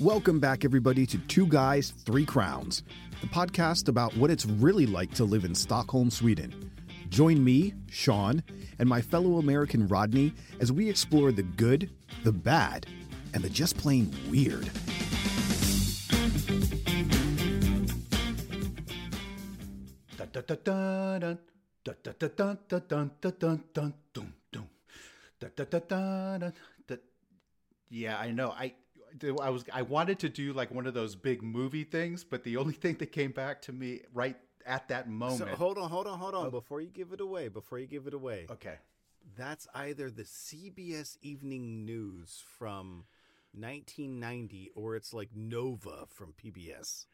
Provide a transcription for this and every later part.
Welcome back, everybody, to Two Guys, Three Crowns, the podcast about what it's really like to live in Stockholm, Sweden. Join me, Sean, and my fellow American Rodney as we explore the good, the bad, and the just plain weird. Yeah, I know. I I was I wanted to do like one of those big movie things, but the only thing that came back to me right at that moment. So hold on, hold on, hold on. Oh. before you give it away, before you give it away. Okay. That's either the CBS Evening News from 1990 or it's like Nova from PBS.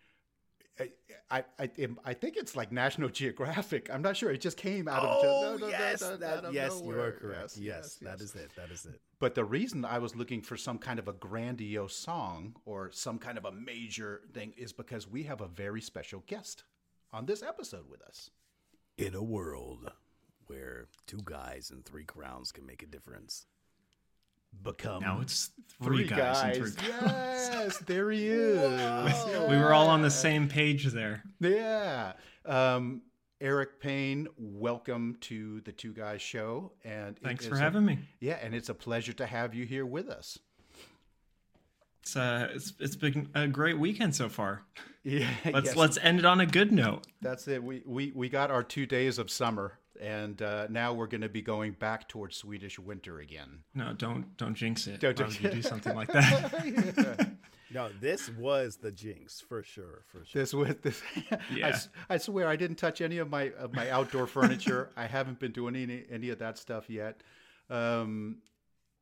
I, I I think it's like National Geographic. I'm not sure. It just came out oh, of no, no, yes, no, that, yes, nowhere. you are correct. Yes, yes, yes, that yes. is it. That is it. But the reason I was looking for some kind of a grandiose song or some kind of a major thing is because we have a very special guest on this episode with us. In a world where two guys and three crowns can make a difference. Become Now it's three, guys, and three crowns. Yes, there he is. We were all on the same page there. Yeah. Um, Eric Payne, welcome to the Two Guys Show. And Thanks is for a- having me. Yeah, and it's a pleasure to have you here with us. It's uh, it's it's been a great weekend so far. Yeah, Let's yes, let's end it on a good note. that's it. We, we we got our two days of summer, and uh, now we're going to be going back towards Swedish winter again. No, don't don't jinx it. Don't Why would jinx- you do something like that? No, this was the jinx for sure, for sure. This with this, I, Yeah. s- I swear I didn't touch any of my of my outdoor furniture. I haven't been doing any any of that stuff yet. Um,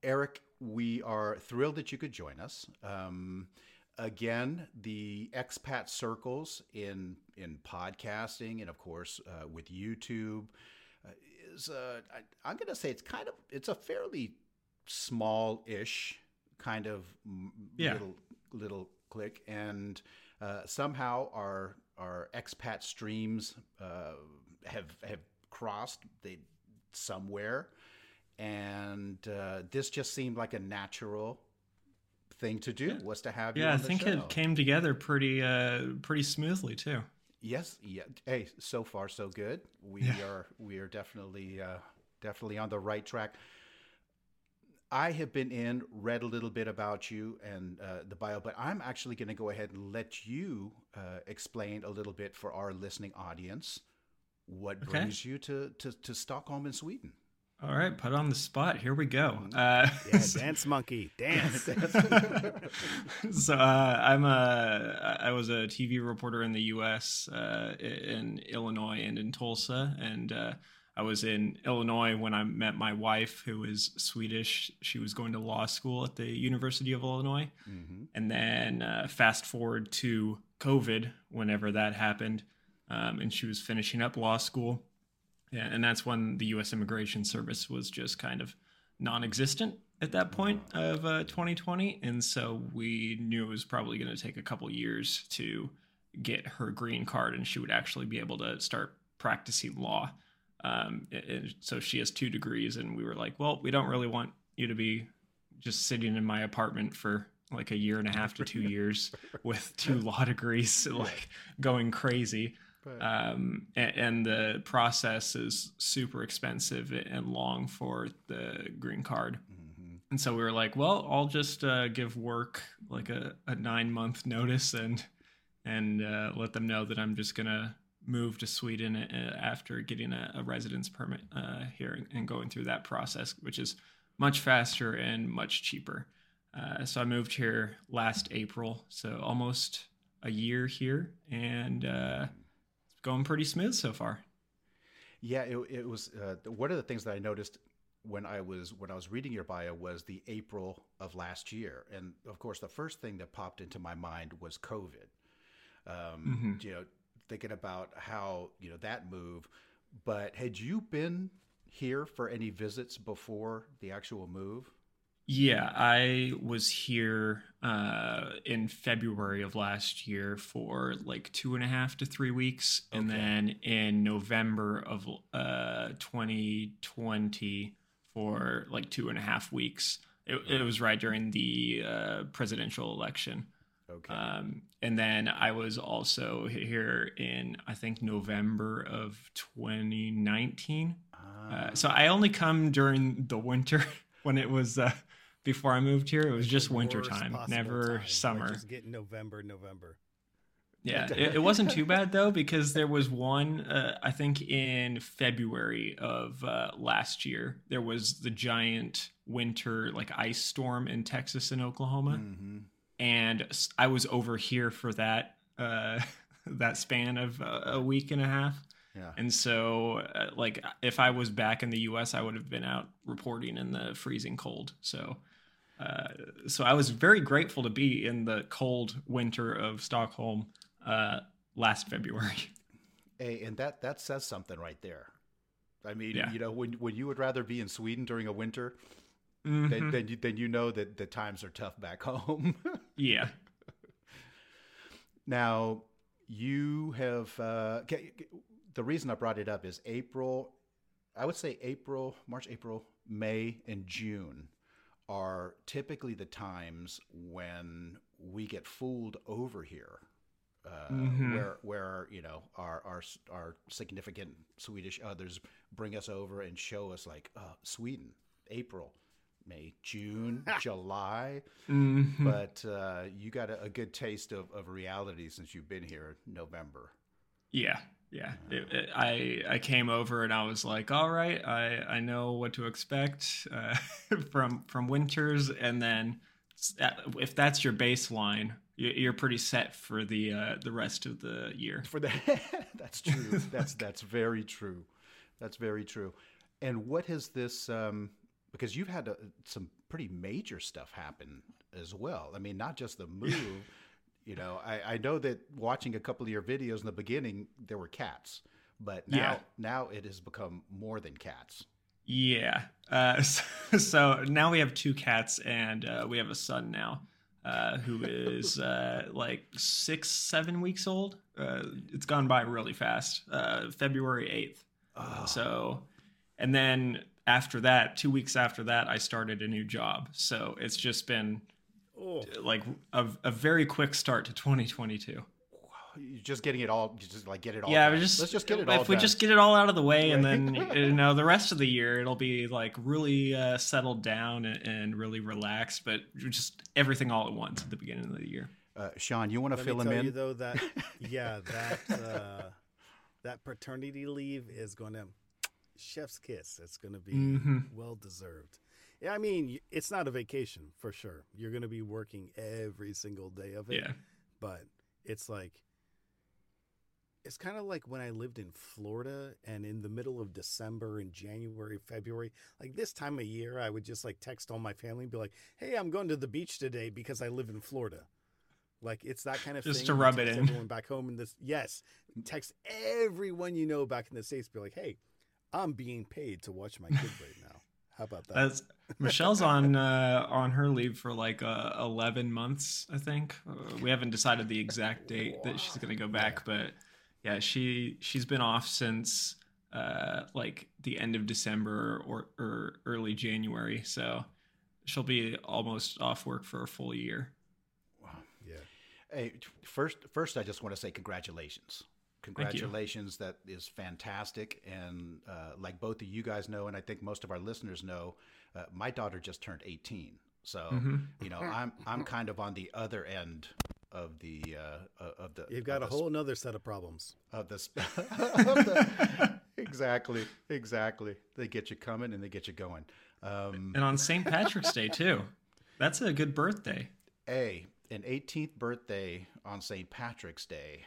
Eric, we are thrilled that you could join us. Um, again, the expat circles in in podcasting and of course uh, with YouTube is uh, I, I'm going to say it's kind of it's a fairly small-ish kind of Yeah. little little click and uh, somehow our our expat streams uh, have have crossed they somewhere and uh, this just seemed like a natural thing to do was to have yeah, I think show. it came together pretty uh pretty smoothly too. Yes, yeah. Hey, so far so good. We Yeah. are we are definitely uh, definitely on the right track. I have been in, read a little bit about you and uh, the bio, but I'm actually going to go ahead and let you uh, explain a little bit for our listening audience what Okay. brings you to, to, to Stockholm in Sweden. All right, put on the spot. Here we go. Uh, Yeah, dance monkey, dance. so uh, I'm a I was a TV reporter in the U.S. Uh, in Illinois and in Tulsa, and uh, I was in Illinois when I met my wife, who is Swedish. She was going to law school at the University of Illinois, and then uh, fast forward to COVID, whenever that happened, um, and she was finishing up law school. Yeah, and that's when the U.S. Immigration Service was just kind of non-existent at that point of uh, 2020, and so we knew it was probably going to take a couple years to get her green card, and she would actually be able to start practicing law. Um, and- and so she has two degrees, and we were like, well, we don't really want you to be just sitting in my apartment for like a year and a half to two years with two law degrees, like going crazy um, and, and the process is super expensive and long for the green card. And so we were like, well, I'll just uh, give work like a, a nine month notice and and uh, let them know that I'm just gonna move to Sweden uh, after getting a, a residence permit uh, here and, and going through that process, which is much faster and much cheaper. Uh, so I moved here last April, so almost a year here, and uh, going pretty smooth so far. Yeah, it, it was uh, one of the things that I noticed when I was when I was reading your bio was the April of last year, and of course, the first thing that popped into my mind was COVID. Um, You know, thinking about how you know that move. But had you been here for any visits before the actual move? Yeah, I was here uh, in February of last year for like two and a half to three weeks, and then in November of uh, 2020 for like two and a half weeks. It, it was right during the uh, presidential election. Okay. Um, and then I was also here in I think November of 2019. Ah. Uh, so I only come during the winter when it was uh, before I moved here. It was just The winter time, possible never time. Like, summer. just get November, November. Yeah, it, it wasn't too bad though because there was one uh, I think in February of uh, last year there was the giant winter like ice storm in Texas and Oklahoma, Mhm. and I was over here for that uh, that span of uh, a week and a half. Yeah. And so, uh, like, if I was back in the U.S., I would have been out reporting in the freezing cold. So, uh, so I was very grateful to be in the cold winter of Stockholm uh, last February. Hey, and that that says something right there. I mean, Yeah. you know, when when you would rather be in Sweden during a winter, Mhm. then then you, then you know that the times are tough back home. yeah, now, you have uh, the reason I brought it up is April. I would say April, March, April, May, and June are typically the times when we get fooled over here. Uh, Mhm. Where, where you know our, our our significant Swedish others bring us over and show us like uh, Sweden, April, May, June, July, Mhm. but uh, you got a, a good taste of, of reality since you've been here in November. yeah, yeah. It, it, I I came over and I was like, all right, I I know what to expect uh, from from winters, and then uh, if that's your baseline, you- you're pretty set for the uh, the rest of the year. For that, that's true. That's that's very true. That's very true. And what has this? Um, because you've had uh some pretty major stuff happen as well. I mean, not just the move. You know, I, I know that watching a couple of your videos in the beginning, there were cats, but now Yeah. now it has become more than cats. Yeah. Uh, so, so now we have two cats, and uh, we have a son now, uh, who is uh, like six, seven weeks old. Uh, it's gone by really fast. Uh, February eighth. So, and then after that, two weeks after that, I started a new job. So it's just been Oh, like a, a very quick start to 2022. You're just getting it all. You just like get it all. yeah, done. we just let's just get it if all. we done. just get it all out of the way, and then you know the rest of the year it'll be like really uh, settled down and, and really relaxed, but just everything all at once at the beginning of the year. uh, Sean, you want to fill me him in? you though that yeah that uh, that paternity leave is going to chef's kiss. It's going to be Mhm. well deserved. Yeah, I mean it's not a vacation for sure. You're going to be working every single day of it. Yeah, but it's like it's kind of like when I lived in Florida and in the middle of December and January, February, like this time of year, I would just like text all my family and be like, "Hey, I'm going to the beach today because I live in Florida." Like it's that kind of Just thing. to rub it in. Everyone back home in this, yes, text everyone you know back in the states. Be like, "Hey, I'm being paid to watch my kid right now." How about that? that's Michelle's on uh, on her leave for like uh, 11 months, I think. Uh, we haven't decided the exact date that she's going to go back, but yeah, she she's been off since uh, like the end of December or, or early January, so she'll be almost off work for a full year. Wow. Yeah. Hey, first, first, I just want to say congratulations. You. Congratulations! That is fantastic. And uh, like both of you guys know, and I think most of our listeners know, uh, my daughter just turned 18. So Mm-hmm. you know, I'm I'm kind of on the other end of the uh, of the. You've got a of the whole nother set of problems. of the, sp- of the exactly exactly they get you coming and they get you going um And on St. Patrick's Day too. That's a good birthday. a an 18th birthday on st patrick's day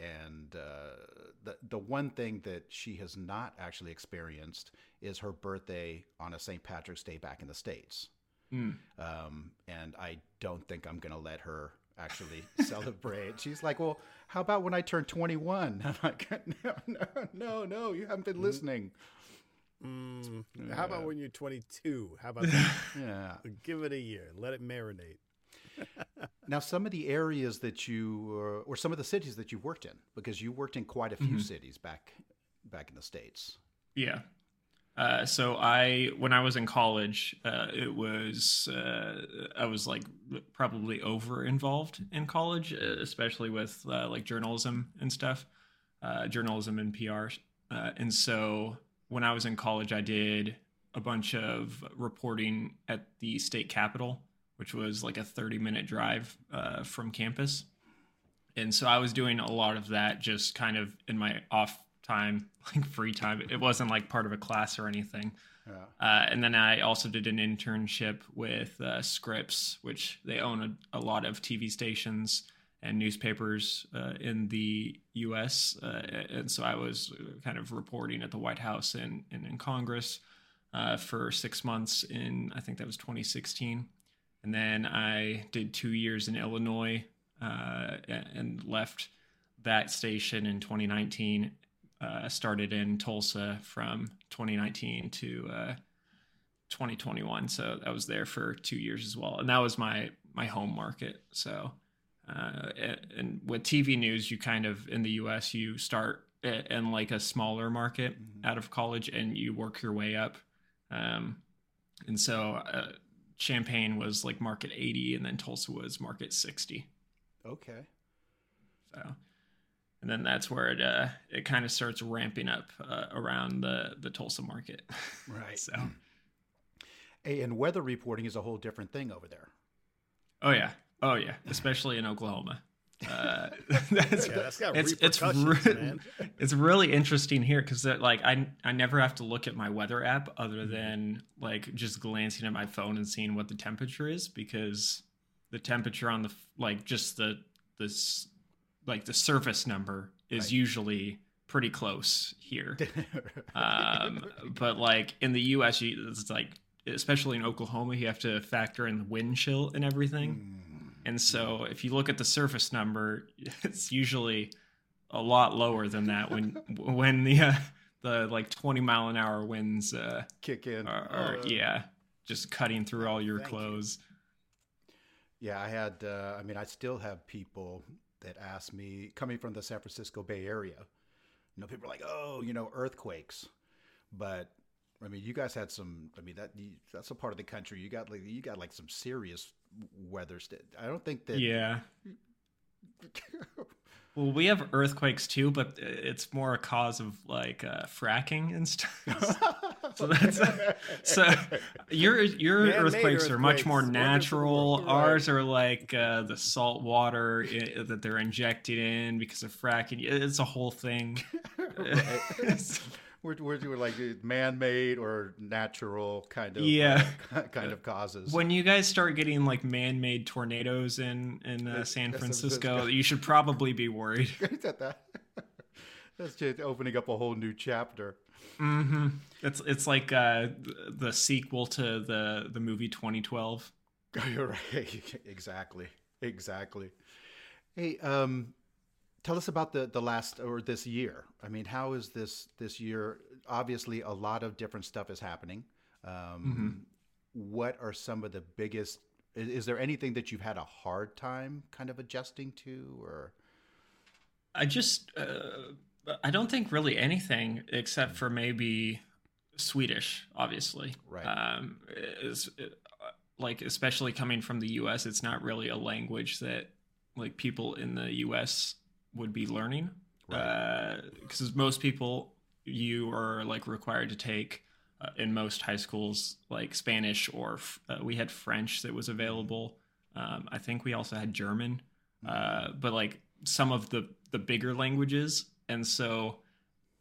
and uh, the the one thing that she has not actually experienced is her birthday on a st patrick's day back in the states Hmm. um, and I don't think I'm going to let her actually celebrate. She's like, "Well, how about when I turn 21?" I'm like, "No, no, no, no, you haven't been listening." Mm, how about when you're 22? How about that? Yeah. Give it a year. Let it marinate. Now, some of the areas that you, uh, or some of the cities that you've worked in, because you worked in quite a few cities back, back in the states. Yeah. Uh, so I, when I was in college, uh, it was uh, I was like probably over involved in college, uh, especially with uh, like journalism and stuff, uh, journalism and PR. and so when I was in college, I did a bunch of reporting at the state capitol, which was like a 30 minute drive from campus. And so I was doing a lot of that just kind of in my off time, like free time. It wasn't like part of a class or anything. Yeah. Uh, and then I also did an internship with uh, Scripps, which they own a, a, lot of TV stations and newspapers uh, in the U.S. Uh, and so I was kind of reporting at the White House and, and in Congress uh, for six months in I think that was 2016. And then I did two years in Illinois uh, and left that station in 2019 uh, started in Tulsa from 2019 to uh, 2021. So I was there for two years as well, and that was my my home market. So, uh, and with TV news, you kind of in the U.S. you start in like a smaller market mm-hmm. out of college, and you work your way up. Um, and so, uh, Champaign was like market 80, and then Tulsa was market 60. Okay. So and then that's where it uh, it kind of starts ramping up uh, around the the Tulsa market. Right. so, hey, and weather reporting is a whole different thing over there. Oh yeah, oh yeah, especially in Oklahoma. Uh, that's, yeah, that's got it's it's, re- it's really interesting here because like I I never have to look at my weather app other mm-hmm. than like just glancing at my phone and seeing what the temperature is because the temperature on the like just the this like the surface number is right. usually pretty close here. um, but like in the U.S., it's like especially in Oklahoma, you have to factor in the wind chill and everything. Mm. And so if you look at the surface number, it's usually a lot lower than that when when the uh, the like 20 mile an hour winds uh, kick in. Are, uh, yeah, just cutting through all your clothes. You. Yeah, I had. Uh, I mean, I still have people that ask me, coming from the San Francisco Bay Area, you know, people are like, oh, you know, earthquakes, but I mean, you guys had some. I mean, that that's a part of the country. You got like you got like some serious weather. St- I don't think that. Yeah. Well, we have earthquakes too, but it's more a cause of like uh, fracking and stuff. so that's so your your earthquakes, earthquakes, are much more natural. Right. Ours are like uh, the salt water that they're injected in because of fracking. It's a whole thing. we're, we're doing like man-made or natural kind of yeah uh, kind of causes. When you guys start getting like man-made tornadoes in in uh, San Francisco, you should probably be worried. That's just opening up a whole new chapter. Mm-hmm. It's it's like uh, the sequel to the the movie 2012. You're right. exactly. Exactly. Hey, um, tell us about the the last or this year. I mean, how is this this year? Obviously, a lot of different stuff is happening. Um, mm-hmm. What are some of the biggest? Is, is, there anything that you've had a hard time kind of adjusting to, or? I just, uh, I don't think really anything except for maybe Swedish, obviously. Right. Um, is, like especially coming from the U.S., it's not really a language that like people in the U.S would be learning because right. uh, most people you are like required to take uh, in most high schools like spanish or uh, we had french that was available. Um, i think we also had german uh, but like some of the the bigger languages. And so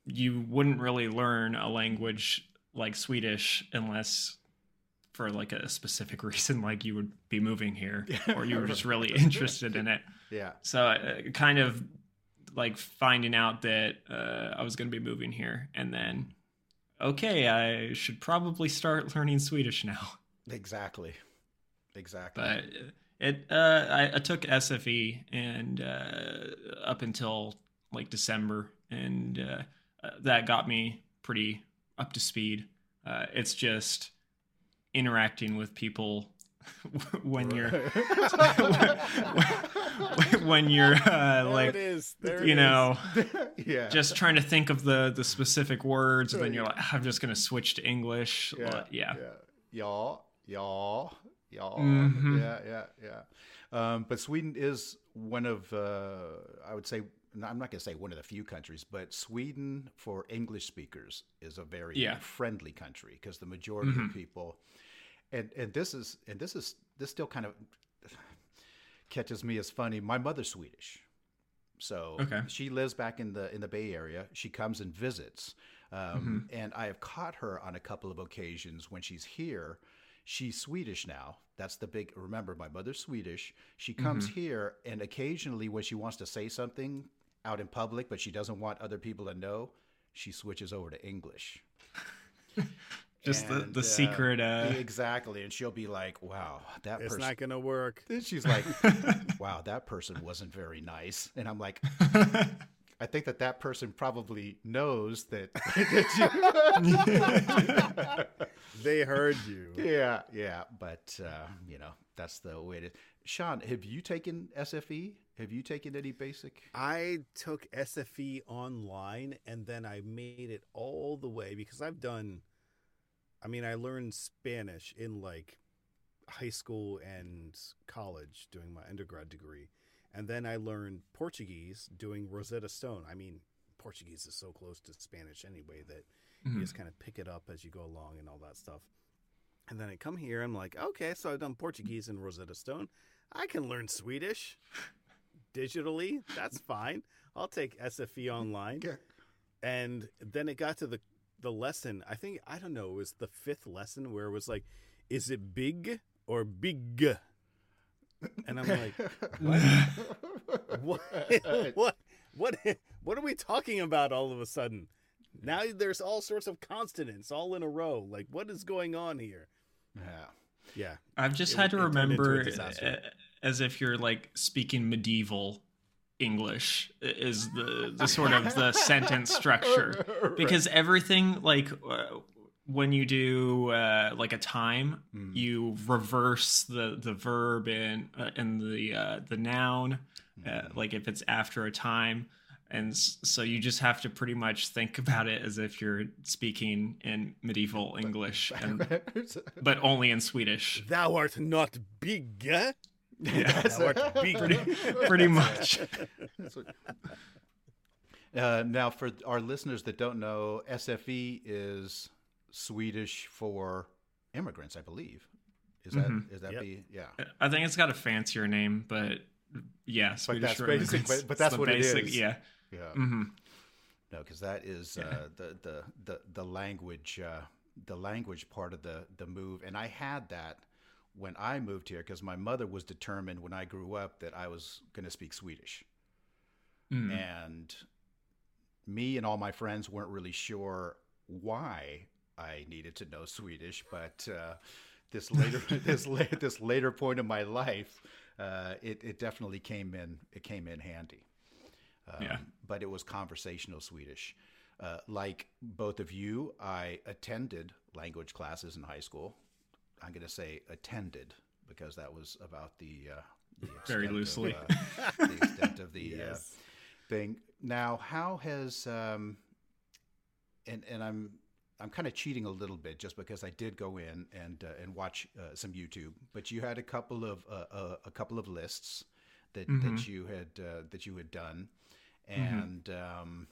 you wouldn't really learn a language like swedish unless for like a specific reason like you would be moving here or you were just really interested in it. Yeah. So uh, kind of like finding out that uh, I was going to be moving here, and then okay, I should probably start learning Swedish now. Exactly, exactly. But it, uh, I, I, took SFI and uh, up until like December, and uh, that got me pretty up to speed. Uh, it's just interacting with people when you're when you're uh, like it is. There it you know yeah. just trying to think of the the specific words and then you're like i'm just gonna switch to english yeah, Like, yeah yeah, y'all, y'all, y'all. Mhm. Yeah, yeah, yeah. Um, but Sweden is one of, uh, I would say, I'm not going to say one of the few countries, but Sweden for English speakers is a very Yeah. friendly country because the majority Mhm. of people, and and this is and this is this still kind of catches me as funny. My mother's Swedish. So Okay. she lives back in the in the Bay Area. She comes and visits, um, and I have caught her on a couple of occasions when she's here. She's Swedish now. That's the big. Remember, my mother's Swedish. She comes here, and occasionally, when she wants to say something out in public, but she doesn't want other people to know, she switches over to English. just the, And, the uh, secret uh exactly, and she'll be like, "Wow, that It's person." not gonna work. Then she's like, "Wow, that person wasn't very nice," and I'm like, "I think that that person probably knows that." that They heard you. you, yeah, yeah, but uh, you know that's the way it is. Sean, have you taken SFI? Have you taken any basic? I took SFI online and then I made it all the way because I've done I mean I learned Spanish in like high school and college doing my undergrad degree. And then I learned Portuguese doing Rosetta Stone. I mean, Portuguese is so close to Spanish anyway that you just mm-hmm. kind of pick it up as you go along and all that stuff. And then I come here, I'm like, okay, so I've done Portuguese and Rosetta Stone. I can learn Swedish digitally. That's fine. I'll take SFI online. And then it got to the the lesson. I think I don't know. It was the fifth lesson where it was like, is it big or big? And I'm like, what? what? What? What are we talking about all of a sudden? Now there's all sorts of consonants all in a row. Like, what is going on here? Yeah. Yeah. i've just it- had to it turned into a remember uh, as if you're like speaking medieval english is the the sort of the sentence structure because everything like uh, when you do uh, like a time Mm. you reverse the the verb in uh, in the uh, the noun uh, Mm. like if it's after a time and so you just have to pretty much think about it as if you're speaking in medieval english and but only in swedish Thou art not big. eh? Yeah. Art big. pretty much Uh, now, for our listeners that don't know, SFI is Swedish for immigrants, I believe. Is that Mhm. is that Yep. be yeah? i think it's got a fancier name but yeah swedish that's for basic, but- but that's It's what basic, is. yeah Yeah. hmm No, because that is uh, the, the the the language uh, the language part of the the move, and I had that when I moved here because my mother was determined when I grew up that I was going to speak Swedish, Mm. and me and all my friends weren't really sure why I needed to know Swedish, but uh, this later this la- this later point of my life, uh, it it definitely came in it came in handy. Um, Yeah. But it was conversational Swedish. Uh, like both of you, I attended language classes in high school. I'm going to say attended because that was about the, uh, the Very extent loosely. of, uh, the extent of the uh, thing. Now, how has um, and and I'm I'm kind of cheating a little bit just because I did go in and uh, and watch uh, some YouTube, but you had a couple of uh, uh, a couple of lists that that you had uh, that you had done, and um,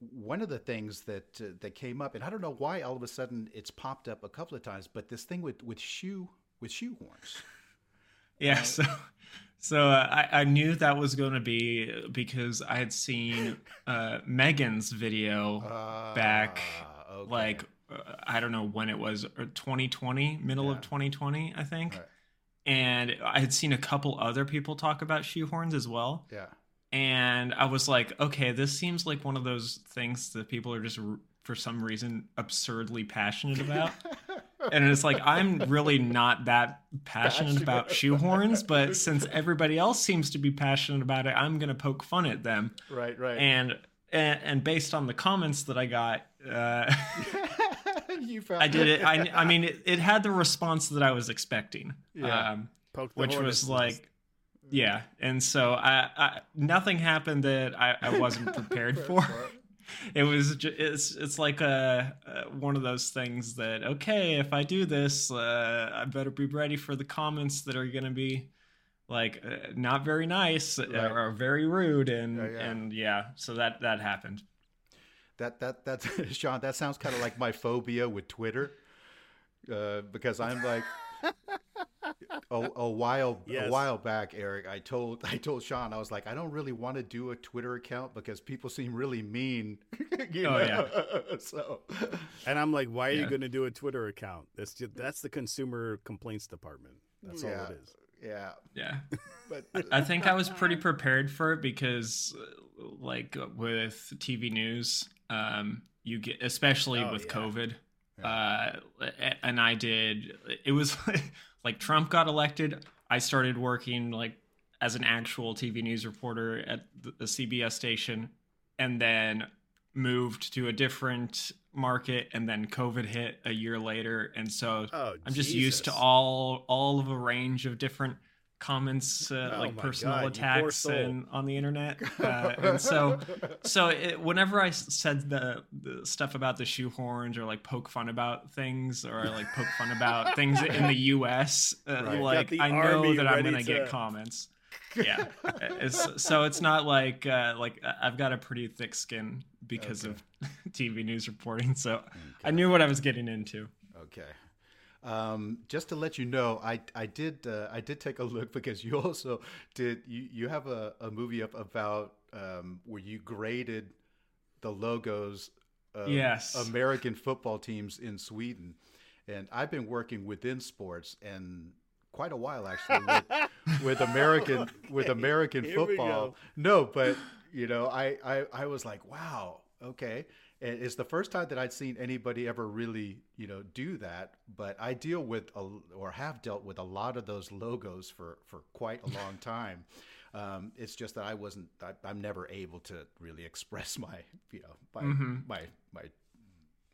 one of the things that uh, that came up, and I don't know why all of a sudden it's popped up a couple of times, but this thing with with shoe with shoe horns. Yeah, so so uh, I, I knew that was going to be because I had seen uh, Megan's video back, Ah, okay. like uh, I don't know when it was, or 2020, middle Yeah. of 2020, I think. Right. And I had seen a couple other people talk about shoehorns as well. yeah. And I was like, okay, this seems like one of those things that people are just for some reason absurdly passionate about. and it's like I'm really not that passionate about shoehorns, but since everybody else seems to be passionate about it, I'm gonna poke fun at them. Right, right. And and, and based on the comments that I got, uh, you found I did it. I, I mean, it, it had the response that I was expecting, Yeah. um, which was like, yeah. And so I, I nothing happened that I, I wasn't prepared for. It was ju- it's it's like a, uh one of those things that okay, if I do this, uh, I better be ready for the comments that are going to be like uh, not very nice Right. or, or very rude, and Yeah, yeah. and yeah, so that that happened. That that that's Sean. That sounds kind of like my phobia with Twitter, uh, because I'm like. A, a while Yes. a while back, Eric, I told I told Sean I was like I don't really want to do a Twitter account because people seem really mean. you Oh, know? so And I'm like, why are you going to do a Twitter account? That's just, that's the consumer complaints department. That's all it is. yeah, Yeah. but I think I was pretty prepared for it because, uh, like with TV news, um, you get especially Oh, with yeah. COVID, uh, and I did. It was like Trump got elected. I started working like as an actual TV news reporter at the, the CBS station, and then moved to a different market, and then COVID hit a year later, and so Oh, I'm just used to all all of a range of different comments, uh, Oh like personal God, attacks and on the internet. Uh, and so, so it, whenever i said the, the stuff about the shoehorns or like poke fun about things or like poke fun about things in the U.S., uh, Right. like the I know that I'm gonna get comments. Yeah, it's, so it's not like uh, like I- I've got a pretty thick skin because Okay. of TV news reporting, so I knew what I was getting into. Okay. Um, just to let you know, I I did uh, I did take a look because you also did you you have a, a movie up about um, where you graded the logos of Yes. American football teams in Sweden, and I've been working within sports and quite a while actually with, with American with American Here football. No, but you know, I, I I was like, wow, okay. And it's the first time that I'd seen anybody ever really, you know, do that. But I deal with a, or have dealt with a lot of those logos for for quite a long time. Um, it's just that I wasn't. I, I'm never able to really express my, you know, my Mhm. my my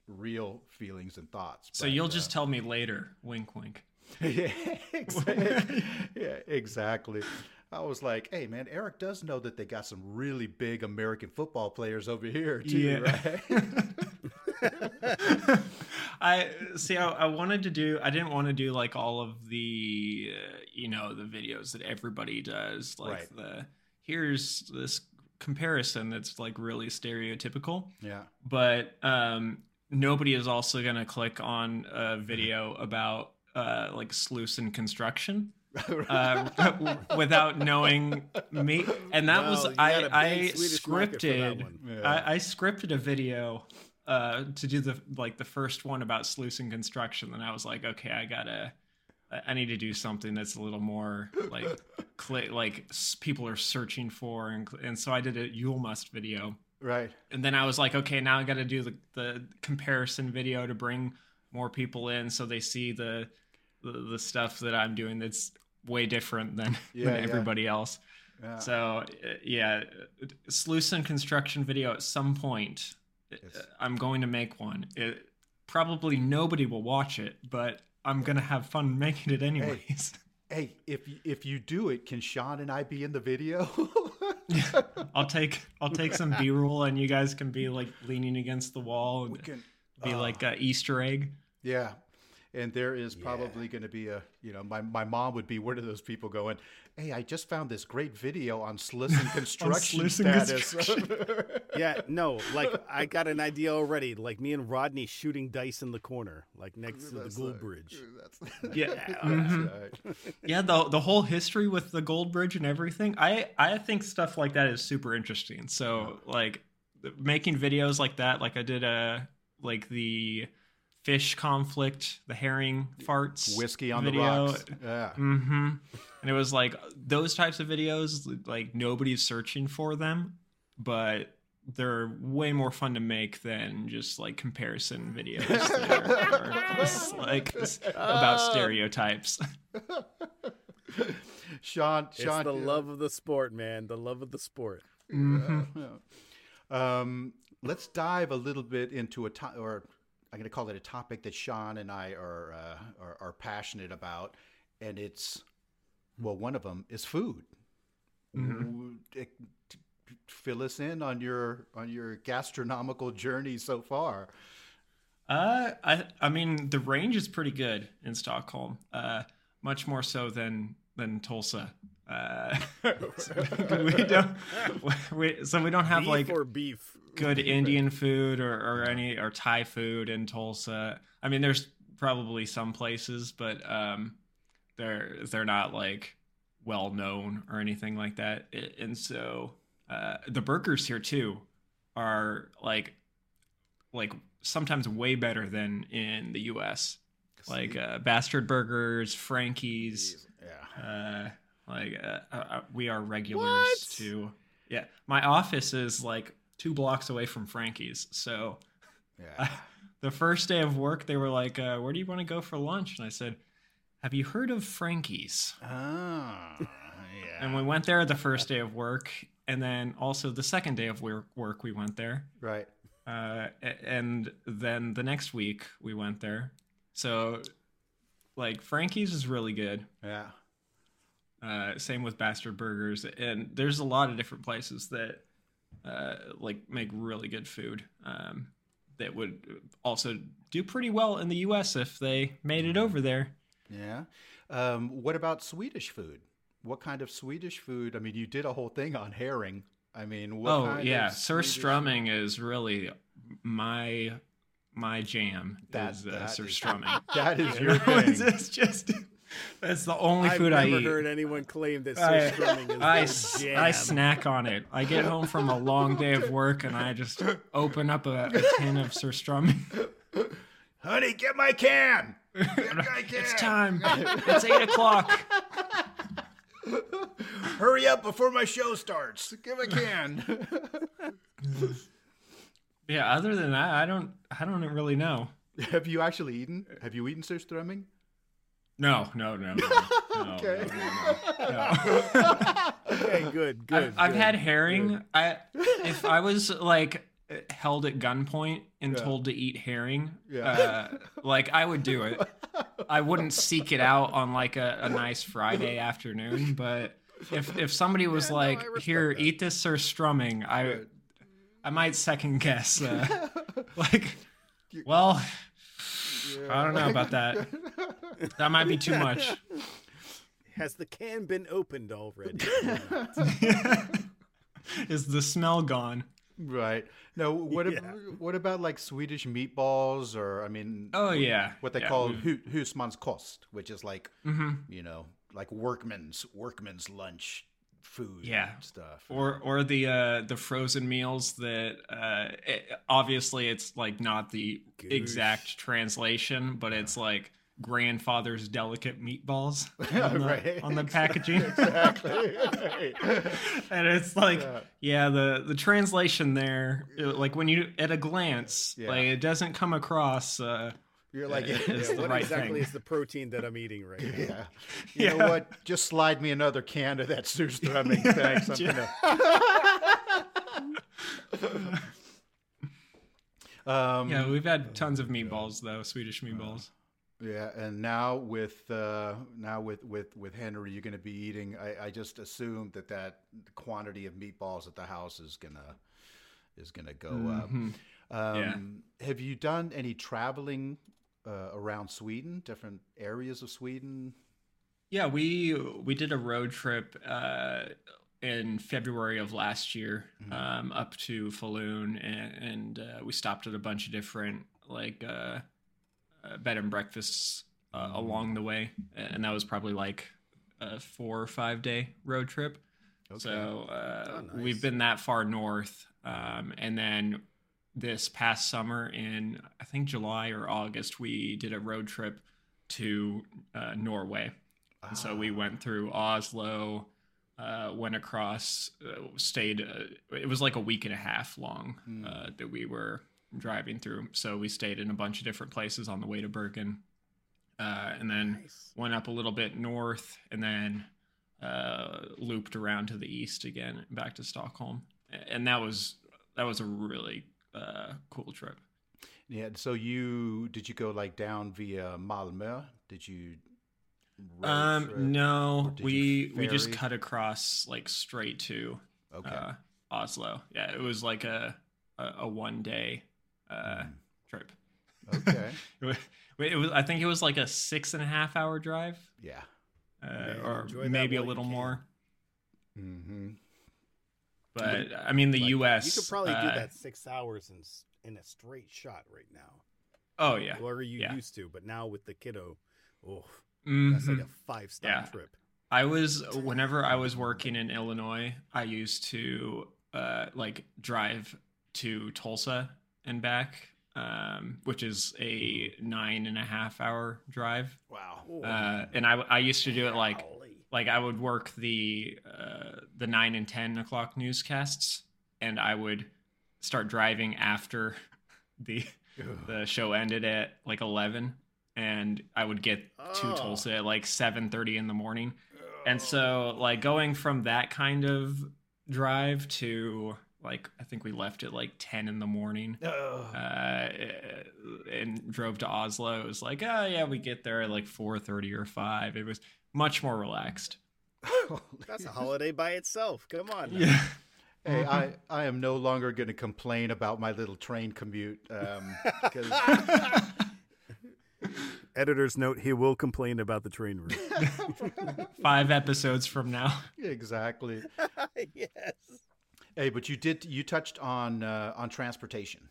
real feelings and thoughts. So But, you'll uh, just tell me later. Wink, wink. yeah, exactly. yeah, exactly. I was like, hey, man, Eric does know that they got some really big American football players over here, too, Yeah. right? I see. I, I wanted to do. I didn't want to do like all of the, uh, you know, the videos that everybody does. Like Right. the here's this comparison that's like really stereotypical. yeah. But um, nobody is also going to click on a video about uh, like Slussen construction. uh, without knowing me, and that was I I Swedish market for that scripted. Yeah. I, I scripted a video uh, to do the like the first one about Slussen construction, and I was like, okay, I gotta, I- need to do something that's a little more like, cli like s- people are searching for, and and so I did a Julmust video, right. and then I was like, okay, now I got to do the the comparison video to bring more people in, so they see the the, the stuff that I'm doing that's way different than, Yeah, than yeah. everybody else. Yeah. So uh, yeah, uh, Slussen construction video at some point. uh, Yes. I'm going to make one. It, probably nobody will watch it, but I'm gonna have fun making it anyways. hey, if if you do it, can Sean and I be in the video? I'll take I'll take some B-roll, and you guys can be like leaning against the wall and can. be oh, like a Easter egg. Yeah. And there is probably going to be a, you know, my, my mom would be where do those people going, Hey, I just found this great video on sluice construction sluice and status. Yeah, no, like I got an idea already. Like me and Rodney shooting dice in the corner, like next to the gold like- Bridge. That's, Yeah, mhm. right. yeah. The the whole history with the Gold Bridge and everything. I I think stuff like that is super interesting. So like making videos like that, like I did a like the fish conflict, the herring farts, Whiskey on video. the rocks. Yeah. Mm-hmm. And it was like those types of videos, like nobody's searching for them, but they're way more fun to make than just like comparison videos that are, are just, like about stereotypes. Sean, It's Sean, the love of the sport, man. The love of the sport. Mhm. Um, let's dive a little bit into a time, or I'm going to call it a topic that Sean and I are, uh, are are passionate about, and it's well, one of them is food. T- Fill us in on your on your gastronomical journey so far. Uh, I I mean the range is pretty good in Stockholm. Uh, much more so than than Tulsa. Uh, we don't. We, so we don't have beef like or beef. good Indian food or, or any or Thai food in Tulsa. I mean, there's probably some places, but um, they're they're not like well known or anything like that. And so uh, the burgers here too are like like sometimes way better than in the U.S. Like uh, Bastard Burgers, Frankie's, Yeah. uh, like uh, uh, we are regulars What? to. Yeah, my office is like two blocks away from Frankie's. So Yeah. the first day of work, they were like, uh, "Where do you want to go for lunch?" And I said, "Have you heard of Frankie's?" Ah, yeah. And we went there the first day of work, and then also the second day of work, we went there. right. Uh, and then the next week, we went there. So, like, Frankie's is really good. Yeah. Uh, same with Bastard Burgers, and there's a lot of different places that uh, like make really good food. Um, that would also do pretty well in the U.S. if they made it over there. Yeah. Um, what about Swedish food? What kind of Swedish food? I mean, you did a whole thing on herring. I mean, what oh yeah, surströmming is really my my jam. That- is uh, that Sir is- Strumming. That is your thing. it's just that's the only food I've food I never heard anyone claim that I, surströmming is I, jam. I snack on it. I get home from a long day of work and I just open up a, a tin of surströmming. Honey, get my can. Get my can. It's time. It's eight o'clock. Hurry up before my show starts. Give a can. Yeah. Other than that, I don't. I don't really know. Have you actually eaten? Have you eaten surströmming? No. No. No. No. no, Okay. no, no, no. Okay, good, good. I've, I've good. had herring. I if I was like held at gunpoint and Yeah. told to eat herring, Yeah. uh, like I would do it. I wouldn't seek it out on like a, a nice Friday afternoon, but if if somebody was Yeah, like, I "Here, that. eat this surströmming," I Right. I might second guess. Uh, like, well, I don't know about that. That might be too much. Has the can been opened already? Is the smell gone? Right. No. What? ab- what about like Swedish meatballs, or I mean, Oh yeah, what they Yeah, call we've- hu- husmanskost, which is like Mhm. you know, like workman's workman's lunch food. Yeah. Stuff. or or the uh the frozen meals that uh it, obviously it's like not the Goosh. exact translation but it's like grandfather's delicate meatballs on the, right. on the packaging exactly. and it's like Yeah. yeah the the translation there it- like when you at a glance Yeah. like it doesn't come across uh You're like, Yeah, yeah, it's the what right exactly thing. is the protein that I'm eating right now? yeah. You know what? Just slide me another can of that surströmming. Thanks. I'm gonna. um, yeah we've had tons of meatballs though swedish meatballs Yeah, and now with uh, now with with with Henry, you're going to be eating. I, I just assumed that that quantity of meatballs at the house is gonna is gonna go up. Mhm. Um, Have you done any traveling uh, around Sweden, different areas of Sweden? Yeah, we we did a road trip uh, in February of last year um, up to Falun, and, and uh, we stopped at a bunch of different like uh, bed and breakfasts uh, along the way, and that was probably like a four or five day road trip. So uh, Oh, nice. we've been that far north, um, and then this past summer in I think July or August, we did a road trip to uh, Norway. And so we went through Oslo, uh, went across, uh, stayed. Uh, it was like a week and a half long uh, that we were driving through. So we stayed in a bunch of different places on the way to Bergen, uh, and then Nice. went up a little bit north, and then uh, looped around to the east again, back to Stockholm. And that was that was a really uh, cool trip. Yeah. So you did you go like down via Malmö? Did you? Um, trip? no, we we just cut across like straight to Okay. uh, Oslo. Yeah, it was like a a, a one day uh, Hmm. trip. okay. It was, I think it was like a six and a half hour drive, Yeah. uh, Man, or maybe a little more. Mm-hmm. But I mean, the Like, U.S. You could probably do uh, that six hours in in a straight shot right now. Oh yeah, Or you yeah. used to, but now with the kiddo, oh, Mhm. that's like a five stop Yeah. trip. I was whenever I was working in Illinois, I used to uh, like drive to Tulsa and back, um, which is a nine and a half hour drive. Wow. Oh, Uh, and I I used to do it like like I would work the uh, the nine and ten o'clock newscasts, and I would start driving after the the show ended at like eleven, and I would get to Oh. Tulsa at like seven thirty in the morning. And so, like going from that kind of drive to like I think we left at like ten in the morning, Ugh. uh, and drove to Oslo. It was like, oh yeah, we get there at like four thirty or five. It was much more relaxed. That's a holiday by itself. Come on. now. Yeah, Hey, I, I am no longer going to complain about my little train commute. Um, 'cause- Editor's note: He will complain about the train route. five episodes from now. exactly. yes. Hey, but you did you touched on uh, on transportation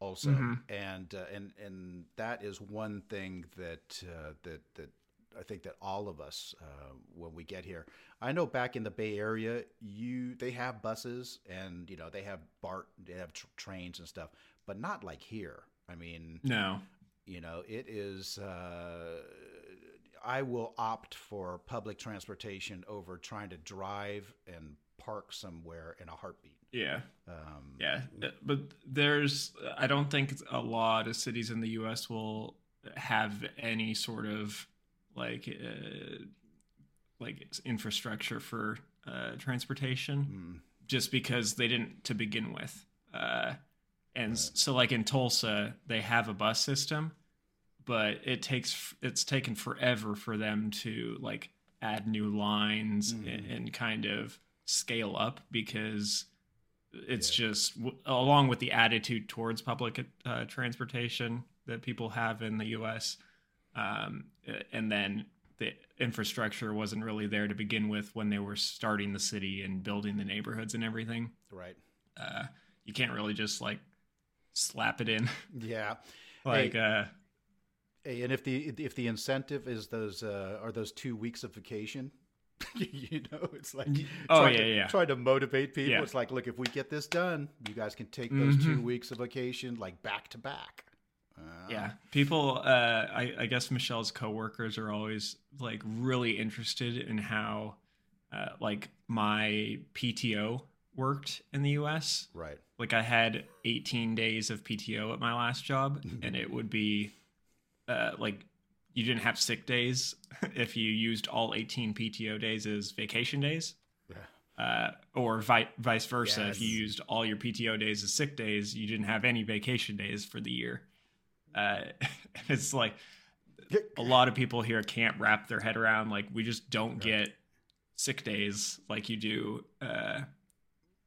also, Mhm. and uh, and and that is one thing that uh, that that I think that all of us uh, when we get here. I know back in the Bay Area, you they have buses and you know they have BART, they have tr- trains and stuff, but not like here. I mean, No, you know it is uh, i will opt for public transportation over trying to drive and park somewhere in a heartbeat yeah, um, yeah. But there's, I don't think a lot of cities in the U.S. will have any sort of like uh, like infrastructure for uh, transportation. mm, just because they didn't to begin with. Uh, and s so, like in Tulsa, they have a bus system, but it takes it's taken forever for them to like add new lines and, Mhm. and kind of scale up because it's just w- along with the attitude towards public uh, transportation that people have in the U.S. Um, and then the infrastructure wasn't really there to begin with when they were starting the city and building the neighborhoods and everything. right. Uh, you can't really just like slap it in. Yeah. Like uh, Hey, and if the if the incentive is those uh, are those two weeks of vacation you know it's like oh, yeah, to, yeah. trying to motivate people Yeah. it's like look if we get this done you guys can take those two Mhm. weeks of vacation like back to back Uh, yeah people uh I, I guess michelle's coworkers are always like really interested in how uh, like my pto worked in the us right like i had 18 days of pto at my last job and it would be uh like you didn't have sick days if you used all 18 pto days as vacation days yeah uh, or vi- vice versa. If you used all your PTO days as sick days, you didn't have any vacation days for the year. Uh, it's like a lot of people here can't wrap their head around like we just don't get sick days like you do uh,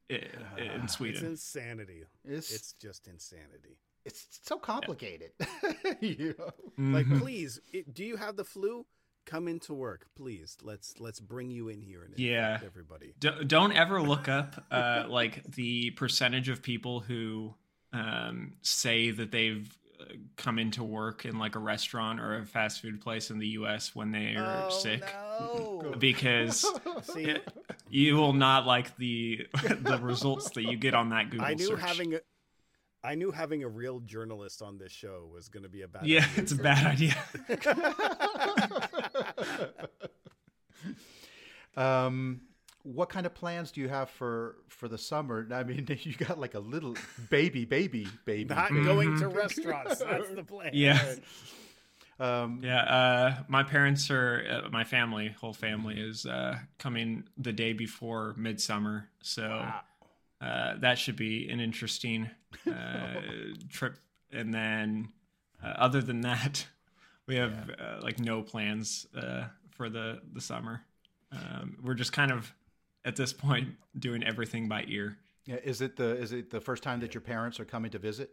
i- in It's Sweden. insanity. it's It's just insanity. It's so complicated. you know? Like, Mhm. please, it, do you have the flu? Come into work, please. Let's let's bring you in here and Yeah. everybody. D- don't ever look up uh, like the percentage of people who um, say that they've uh, come into work in like a restaurant or a fast food place in the U.S. when they are Oh, sick. No. because See, it- you will not like the the results that you get on that Google I knew search. having a, I knew having a real journalist on this show was going to be a bad. yeah, idea. it's a bad idea. um, what kind of plans do you have for for the summer? I mean, you got like a little baby, baby, baby. Not going to restaurants. That's the plan. Yeah. Um, Yeah, uh, my parents are uh, my family, whole family is uh, coming the day before midsummer, so Wow. Uh, that should be an interesting uh, trip and then uh, other than that, we have uh, like no plans uh, for the the summer. Um, we're just kind of at this point doing everything by ear. Yeah, is it the is it the first time that your parents are coming to visit?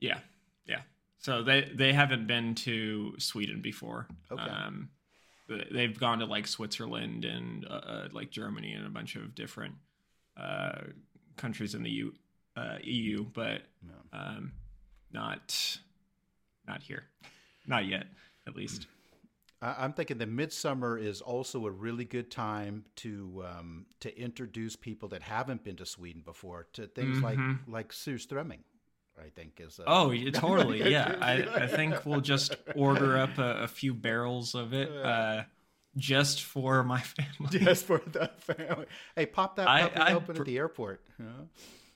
Yeah, yeah. So they they haven't been to Sweden before. Okay. Um, they've gone to like Switzerland and like Germany and a bunch of different uh, countries in the U, uh, EU, but um, not not here, not yet, at least. I'm thinking the midsummer is also a really good time to um, to introduce people that haven't been to Sweden before to things like like surströmming. I think is uh, Oh, totally. Yeah, I, I think we'll just order up a, a few barrels of it uh, just for my family. just for the family. Hey, pop that I- puppy I open pr- at the airport. know?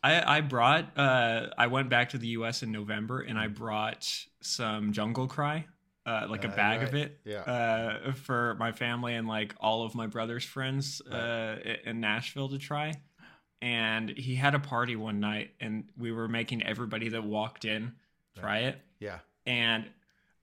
I, I brought. Uh, I went back to the U.S. in November, and I brought some Jungle Cry, uh, like a bag of it, Yeah. uh, for my family and like all of my brother's friends uh, in Nashville to try. And he had a party one night, and we were making everybody that walked in try it. Yeah. and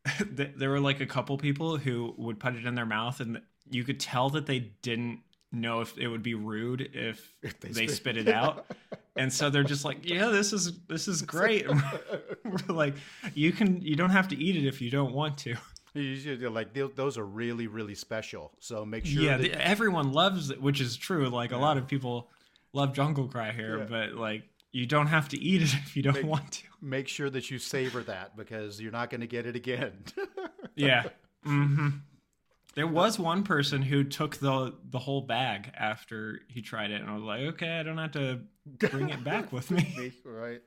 there were like a couple people who would put it in their mouth and you could tell that they didn't know if it would be rude if, they they, spit- spit it out and so they're just like yeah this is this is great we're like you can you don't have to eat it if you don't want to like those are really really special. So make sure. yeah that, everyone loves it which is true like a lot of people love jungle cry here Yeah. but like you don't have to eat it if you don't Make- want to make sure that you savor that because you're not going to get it again. Yeah. hmm There was one person who took the the whole bag after he tried it, and I was like, okay, I don't have to bring it back with me. right.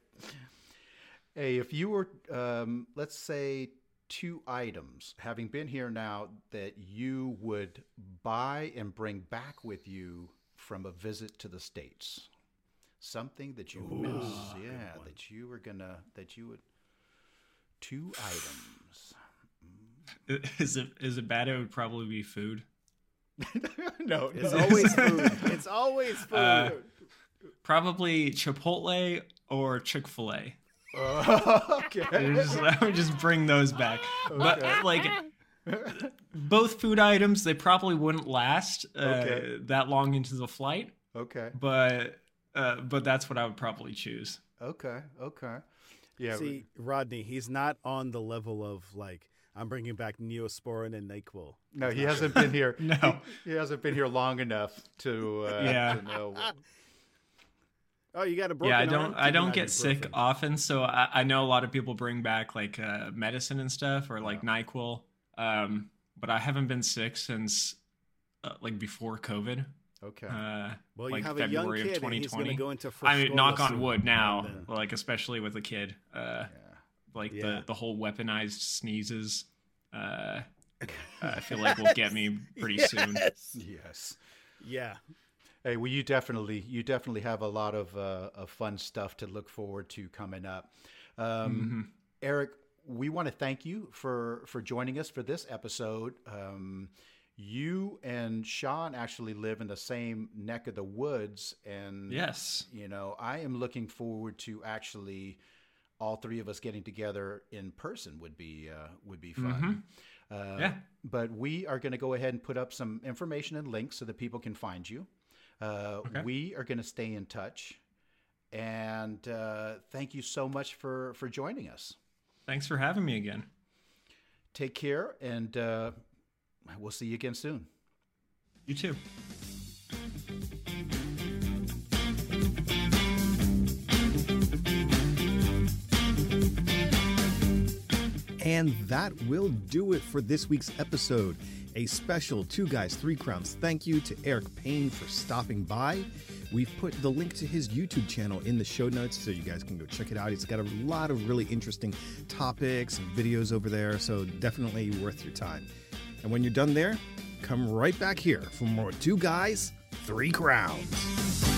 Hey, if you were, um, let's say, two items, having been here now, that you would buy and bring back with you from a visit to the states, something that you miss, yeah, that you were gonna, that you would, two items. Is it is it bad? It would probably be food. no, It's no. always food. It's always food. Uh, Probably Chipotle or Chick Fil A. okay. I would just bring those back. But like both food items, they probably wouldn't last uh, Okay. that long into the flight. Okay. But uh, but that's what I would probably choose. Okay. Okay. Yeah. See, Rodney, he's not on the level of like I'm bringing back Neosporin and Nyquil. No, he hasn't been here. No. he, he hasn't been here long enough to uh, Yeah. to know. Oh, you got a broken yeah, I don't. I don't get sick ibuprofen. often, so I, I know a lot of people bring back like uh, medicine and stuff, or like Nyquil. Um, but I haven't been sick since uh, like before COVID. Okay. Uh, Well, like you have February a young of kid, and he's going to 2020. go into. I mean, knock on wood now, And, uh, like especially with a kid. Uh, Like Yeah. the the whole weaponized sneezes. Uh, I feel like will get me pretty soon. Yes. yes. Yeah. Hey, well, you definitely you definitely have a lot of uh, of fun stuff to look forward to coming up. Um, Eric, we want to thank you for for joining us for this episode. Um, you and Sean actually live in the same neck of the woods, and Yes. you know, I am looking forward to actually all three of us getting together in person would be uh, would be fun. Uh, Yeah. But we are going to go ahead and put up some information and links so that people can find you. Uh, Okay. We are going to stay in touch, and uh, thank you so much for for joining us. Thanks for having me again. Take care, and uh, we'll see you again soon. You too. And that will do it for this week's episode. A special Two Guys, Three Crowns thank you to Eric Payne for stopping by. We've put the link to his YouTube channel in the show notes so you guys can go check it out. He's got a lot of really interesting topics and videos over there, so definitely worth your time. And when you're done there, come right back here for more Two Guys, Three Crowns.